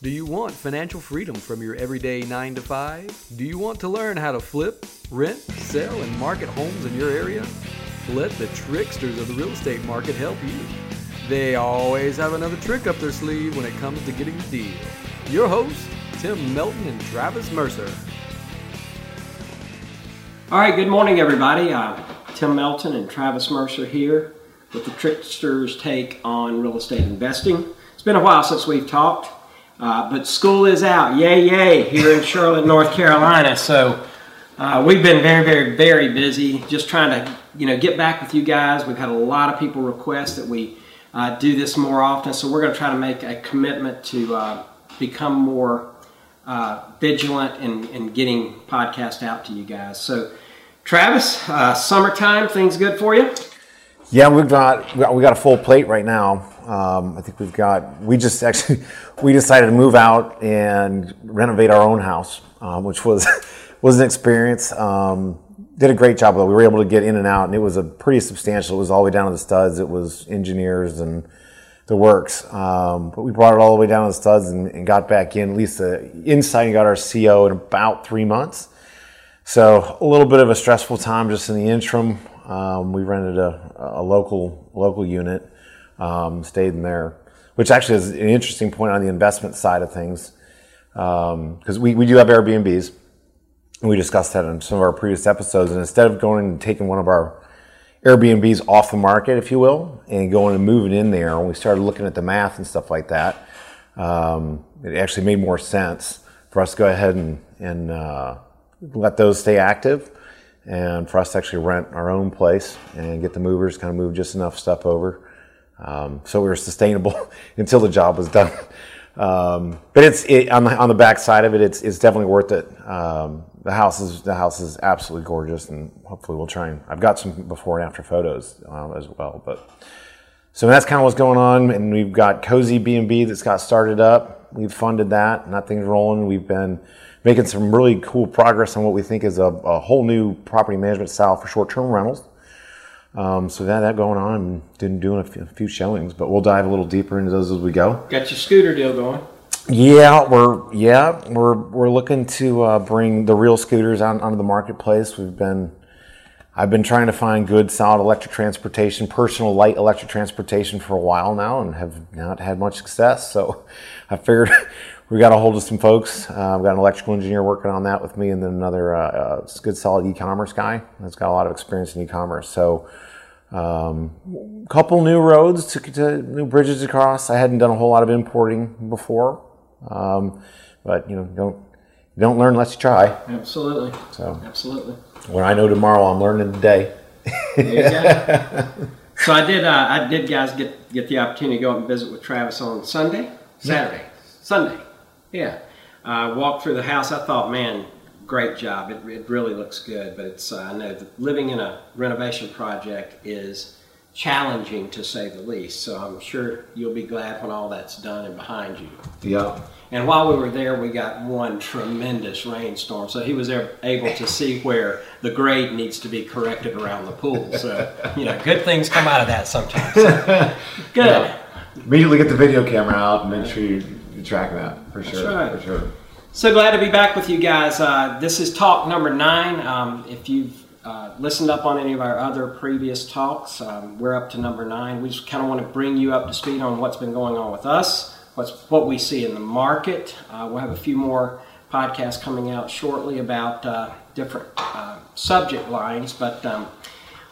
Do you want financial freedom from your everyday 9 to 5? Do you want to learn how to flip, rent, sell, and market homes in your area? Let the tricksters of the real estate market help you. They always have another trick up their sleeve when it comes to getting the deal. Your hosts, Tim Melton and Travis Mercer. All right, good morning, everybody. Uh, Tim Melton and Travis Mercer here with the Tricksters' take on real estate investing. It's been a while since we've talked, uh, but school is out. Yay, yay, here in Charlotte, North Carolina. So uh, we've been very, very, very busy just trying to, you know, get back with you guys. We've had a lot of people request that we uh, do this more often, so we're going to try to make a commitment to uh, become more uh, vigilant in, in getting podcast out to you guys. So, Travis, uh, summertime, things good for you? Yeah, we've got we got a full plate right now. Um, I think we've got we just actually we decided to move out and renovate our own house, um, which was was an experience. Um, did a great job though. We were able to get in and out, and it was a pretty substantial. It was all the way down to the studs. It was engineers and the works. Um, but we brought it all the way down to the studs and, and got back in. At least the inside and got our CO in about three months. So a little bit of a stressful time just in the interim. Um, we rented a, a, local local unit, um, stayed in there, which actually is an interesting point on the investment side of things, because um, we, we do have Airbnbs, and we discussed that in some of our previous episodes. And instead of going and taking one of our Airbnbs off the market, if you will, and going and moving in there, and we started looking at the math and stuff like that, um, it actually made more sense for us to go ahead and, and uh, let those stay active and for us to actually rent our own place and get the movers kind of move just enough stuff over um, so we were sustainable until the job was done. Um, but it's it, on the on the back side of it it's it's definitely worth it. Um, the house is the house is absolutely gorgeous and hopefully we'll try and I've got some before and after photos uh, as well but so that's kind of what's going on and we've got cozy B&B that's got started up. We've funded that nothing's rolling. We've been making some really cool progress on what we think is a, a whole new property management style for short-term rentals. Um, so that that going on, and been doing a few, a few, showings, but we'll dive a little deeper into those as we go. Got your scooter deal going. Yeah, we're yeah we're we're looking to uh, bring the real scooters out onto the marketplace. We've been I've been trying to find good, solid electric transportation, personal light electric transportation for a while now, and have not had much success. So I figured we got a hold of some folks. Uh, I've got an electrical engineer working on that with me, and then another uh, uh, good, solid e-commerce guy that's got a lot of experience in e-commerce. So, a um, couple new roads to, to, new bridges to cross. I hadn't done a whole lot of importing before, um, but you know, don't don't learn unless you try. Absolutely. So, absolutely. When I know tomorrow, I'm learning today. so I did. Uh, I did, guys, get get the opportunity to go and visit with Travis on Sunday, Saturday. Sunday. Yeah. I uh, walked through the house. I thought, man, great job. It, it really looks good. But it's uh, I know living in a renovation project is challenging to say the least. So I'm sure you'll be glad when all that's done and behind you. Yeah. And while we were there, we got one tremendous rainstorm. So he was able to see where the grade needs to be corrected around the pool. So, you know, good things come out of that sometimes. So, good. Yeah. Immediately get the video camera out and make sure you track that for sure. Right. For sure. So glad to be back with you guys. Uh, this is talk number nine. Um, if you've uh, listened up on any of our other previous talks, um, we're up to number nine. We just kind of want to bring you up to speed on what's been going on with us, what's what we see in the market. Uh, we'll have a few more podcasts coming out shortly about uh, different uh, subject lines, but. Um,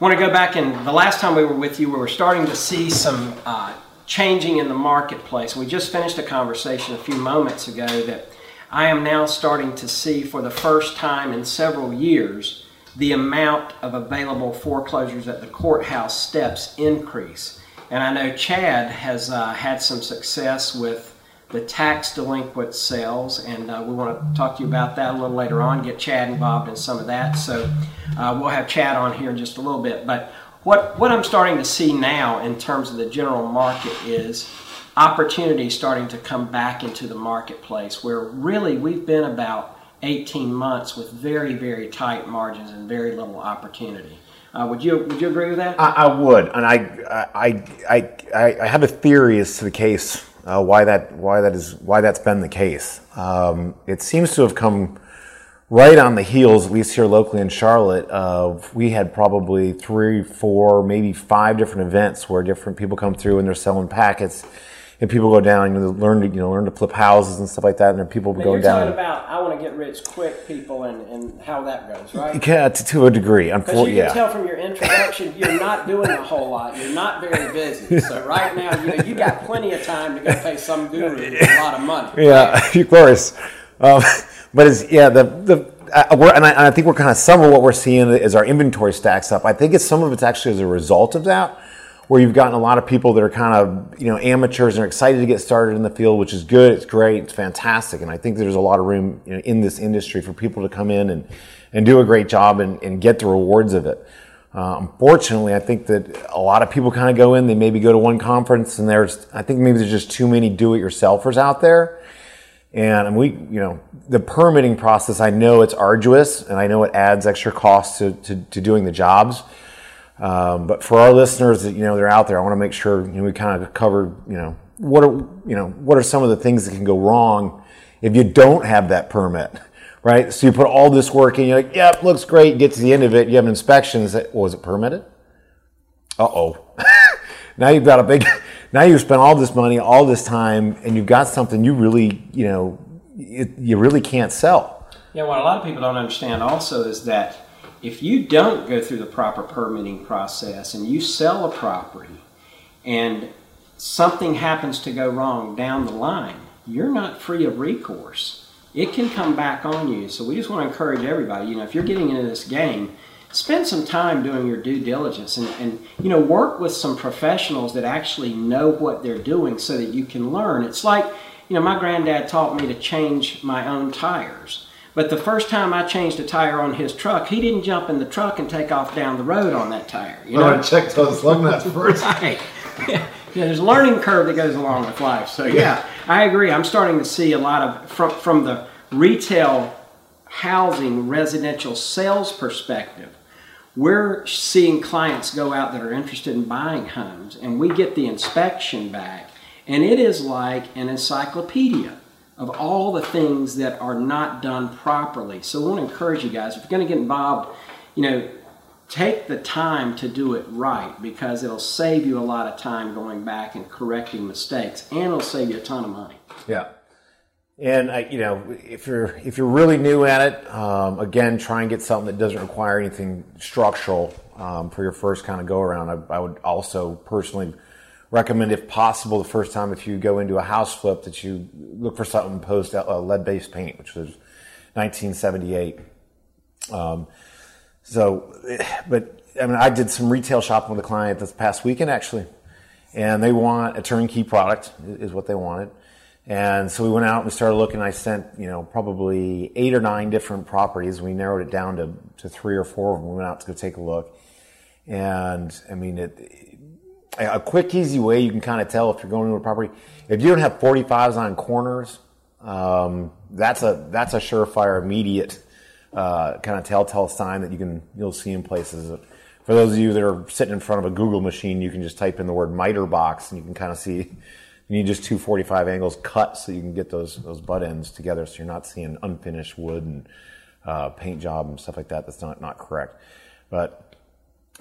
I want to go back and the last time we were with you, we were starting to see some uh, changing in the marketplace. We just finished a conversation a few moments ago that I am now starting to see for the first time in several years the amount of available foreclosures at the courthouse steps increase. And I know Chad has uh, had some success with the tax delinquent sales, and uh, we want to talk to you about that a little later on, get Chad involved in some of that. So uh, we'll have Chad on here in just a little bit. But what, what I'm starting to see now in terms of the general market is opportunity starting to come back into the marketplace where really we've been about 18 months with very, very tight margins and very little opportunity. Uh, would you would you agree with that? I, I would, and I, I I I I have a theory as to the case uh, why that why that is why that's been the case. Um, it seems to have come right on the heels, at least here locally in Charlotte, of we had probably three, four, maybe five different events where different people come through and they're selling packets and people go down and learn to you know learn to flip houses and stuff like that, and then people go you're down. talking about I want to get rich quick people and, and how that goes, right? yeah, to, to a degree, unfortunately, you can yeah. tell from your introduction, you're not doing a whole lot. You're not very busy. So right now, you know, you got plenty of time to go pay some guru a lot of money. Yeah, of course. Um, but it's yeah the the uh, and, I, and I think we're kind of some of what we're seeing is our inventory stacks up. I think it's some of it's actually as a result of that, where you've gotten a lot of people that are kind of you know amateurs and are excited to get started in the field, which is good. It's great. It's fantastic, and I think there's a lot of room you know, in this industry for people to come in and and do a great job and, and get the rewards of it. Uh, unfortunately, I think that a lot of people kind of go in, they maybe go to one conference, and there's, I think maybe there's just too many do-it-yourselfers out there. And we, you know, the permitting process, I know it's arduous and I know it adds extra costs to, to, to doing the jobs. Um, but for our listeners that, you know, they're out there, I want to make sure, you know, we kind of cover, you know, what are, you know, what are some of the things that can go wrong if you don't have that permit, right? So you put all this work in, you're like, yep, looks great. Get to the end of it. You have an inspections. That, was it permitted? Uh oh. now you've got a big, now you've spent all this money, all this time, and you've got something you really, you know, it, you really can't sell. Yeah, what a lot of people don't understand also is that if you don't go through the proper permitting process and you sell a property and something happens to go wrong down the line, you're not free of recourse. It can come back on you. So we just want to encourage everybody, you know, if you're getting into this game, spend some time doing your due diligence and, and you know work with some professionals that actually know what they're doing so that you can learn it's like you know my granddad taught me to change my own tires but the first time i changed a tire on his truck he didn't jump in the truck and take off down the road on that tire you know check those lug nuts first. Right. Yeah, there's a learning curve that goes along with life. So yeah, I agree. I'm starting to see a lot of from from the retail housing residential sales perspective. We're seeing clients go out that are interested in buying homes, and we get the inspection back, and it is like an encyclopedia of all the things that are not done properly. So I want to encourage you guys, if you're going to get involved, you know, take the time to do it right because it'll save you a lot of time going back and correcting mistakes and it'll save you a ton of money. Yeah. And I, you know, if you're if you're really new at it, um, again, try and get something that doesn't require anything structural um, for your first kind of go around. I, I would also personally recommend, if possible, the first time if you go into a house flip, that you look for something post uh, lead based paint, which was 1978. Um, so, but I mean, I did some retail shopping with a client this past weekend actually, and they want a turnkey product is what they wanted. And so we went out and we started looking. I sent, you know, probably eight or nine different properties. We narrowed it down to, to three or four of them. We went out to go take a look. And I mean, it, a quick, easy way you can kind of tell if you're going to a property. If you don't have 45s on corners, um, that's a, that's a surefire immediate, uh, kind of telltale sign that you can, you'll see in places. For those of you that are sitting in front of a Google machine, you can just type in the word miter box and you can kind of see you need just two 45 angles cut so you can get those those butt ends together so you're not seeing unfinished wood and uh, paint job and stuff like that that's not not correct. But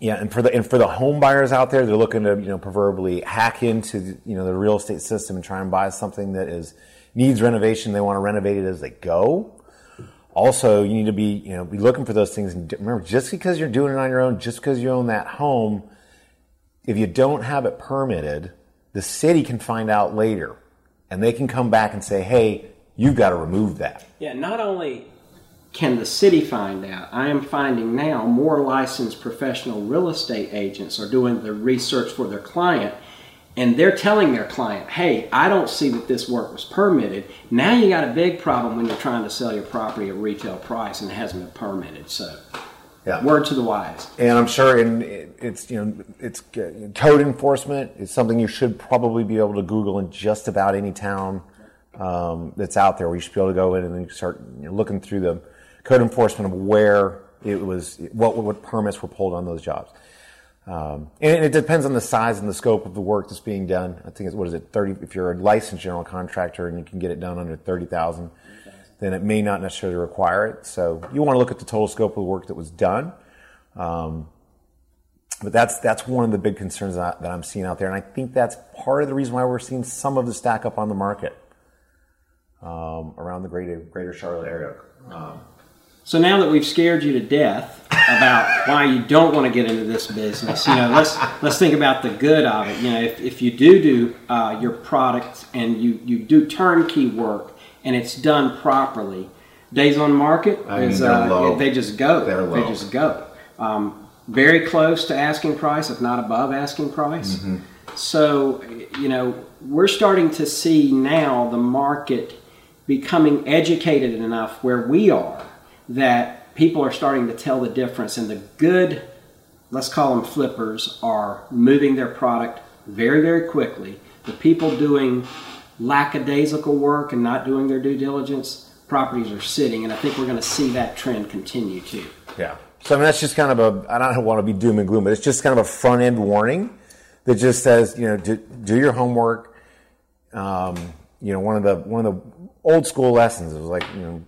yeah and for the and for the home buyers out there they're looking to you know proverbially hack into you know the real estate system and try and buy something that is needs renovation. They want to renovate it as they go. Also you need to be you know be looking for those things and remember just because you're doing it on your own just because you own that home if you don't have it permitted the city can find out later and they can come back and say, hey, you've got to remove that. Yeah, not only can the city find out, I am finding now more licensed professional real estate agents are doing the research for their client and they're telling their client, hey, I don't see that this work was permitted. Now you got a big problem when you're trying to sell your property at retail price and it hasn't been permitted. So, Yeah. word to the wise. And I'm sure in it's you know it's uh, code enforcement is something you should probably be able to Google in just about any town um, that's out there. Where you should be able to go in and then start you know, looking through the code enforcement of where it was, what what permits were pulled on those jobs. Um, and it depends on the size and the scope of the work that's being done. I think it's what is it thirty? If you're a licensed general contractor and you can get it done under thirty thousand, then it may not necessarily require it. So you want to look at the total scope of the work that was done. Um, but that's that's one of the big concerns that, that I'm seeing out there, and I think that's part of the reason why we're seeing some of the stack up on the market um, around the greater greater Charlotte area. Um, so now that we've scared you to death about why you don't want to get into this business, you know, let's let's think about the good of it. You know, if, if you do do uh, your product and you you do turnkey work and it's done properly, days on market I mean, is uh, they just go. They just go. Um, very close to asking price, if not above asking price. Mm-hmm. So, you know, we're starting to see now the market becoming educated enough where we are that people are starting to tell the difference. And the good, let's call them flippers, are moving their product very, very quickly. The people doing lackadaisical work and not doing their due diligence, properties are sitting. And I think we're going to see that trend continue too. Yeah. So I mean, that's just kind of a. I don't want to be doom and gloom, but it's just kind of a front end warning that just says, you know, do, do your homework. Um, you know, one of the one of the old school lessons was like, you know,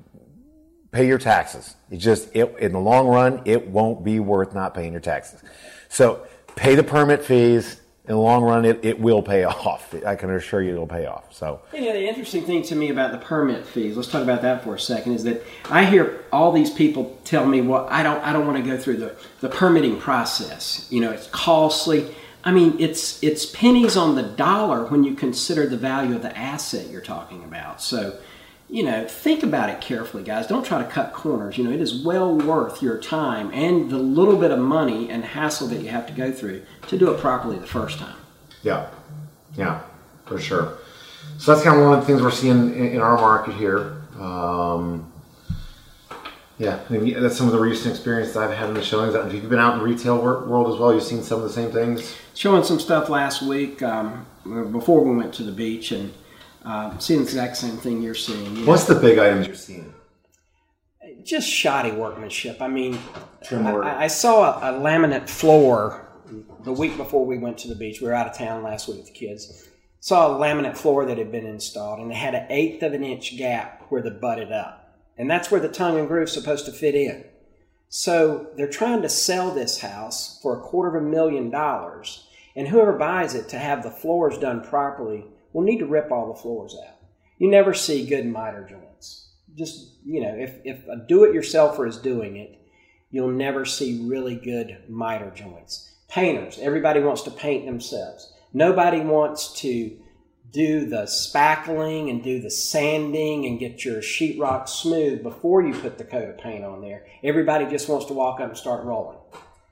pay your taxes. It just it in the long run, it won't be worth not paying your taxes. So pay the permit fees. In the long run, it, it will pay off. I can assure you, it'll pay off. So know, the interesting thing to me about the permit fees, let's talk about that for a second, is that I hear all these people tell me, well, I don't, I don't want to go through the, the permitting process. You know, it's costly. I mean, it's, it's pennies on the dollar when you consider the value of the asset you're talking about. So, you know, think about it carefully, guys. Don't try to cut corners. You know, it is well worth your time and the little bit of money and hassle that you have to go through to do it properly the first time. Yeah, yeah, for sure. So that's kind of one of the things we're seeing in, in our market here. Um, yeah, I mean, that's some of the recent experience that I've had in the showings. Have you've been out in the retail world as well? You've seen some of the same things. showing some stuff last week um, before we went to the beach and uh, seeing the exact same thing you're seeing. You know, What's the big items you're seeing? just shoddy workmanship. I mean, Trim I, work. I saw a, a laminate floor the week before we went to the beach. We were out of town last week with the kids. Saw a laminate floor that had been installed, and it had an eighth of an inch gap where the butted up, and that's where the tongue and groove's supposed to fit in. So they're trying to sell this house for a quarter of a million dollars, and whoever buys it to have the floors done properly will need to rip all the floors out. You never see good miter joints. Just you know, if if a do-it-yourselfer is doing it, you'll never see really good miter joints. Painters, everybody wants to paint themselves. Nobody wants to do the spackling and do the sanding and get your sheetrock smooth before you put the coat of paint on there. Everybody just wants to walk up and start rolling.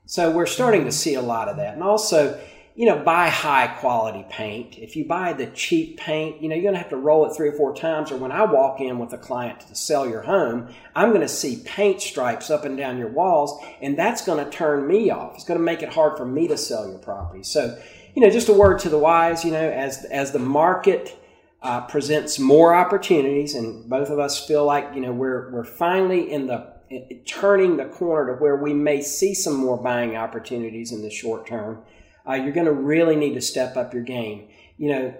So we're starting to see a lot of that. And also, you know, buy high quality paint. If you buy the cheap paint, you know, you're going to have to roll it three or four times. Or when I walk in with a client to sell your home, I'm going to see paint stripes up and down your walls, and that's going to turn me off. It's going to make it hard for me to sell your property. So, you know, just a word to the wise, you know, as, as the market uh, presents more opportunities, and both of us feel like, you know, we're, we're finally in the turning the corner to where we may see some more buying opportunities in the short term uh, you're going to really need to step up your game. You know,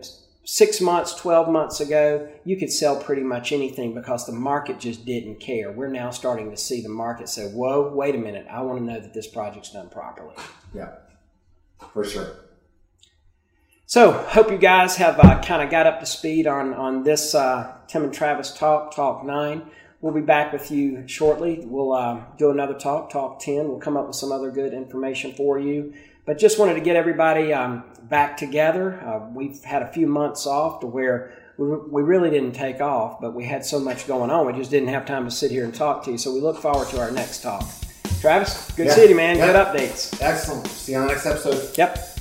six months, 12 months ago, you could sell pretty much anything because the market just didn't care. We're now starting to see the market say, whoa, wait a minute, I want to know that this project's done properly. Yeah, for sure. So, hope you guys have uh, kind of got up to speed on, on this uh, Tim and Travis talk, Talk 9. We'll be back with you shortly. We'll uh, do another talk, Talk 10. We'll come up with some other good information for you. But just wanted to get everybody um, back together. Uh, we've had a few months off to where we, we really didn't take off, but we had so much going on. We just didn't have time to sit here and talk to you. So we look forward to our next talk. Travis, good Yeah. city, man. Yeah. Good updates. Excellent. See you on the next episode. Yep.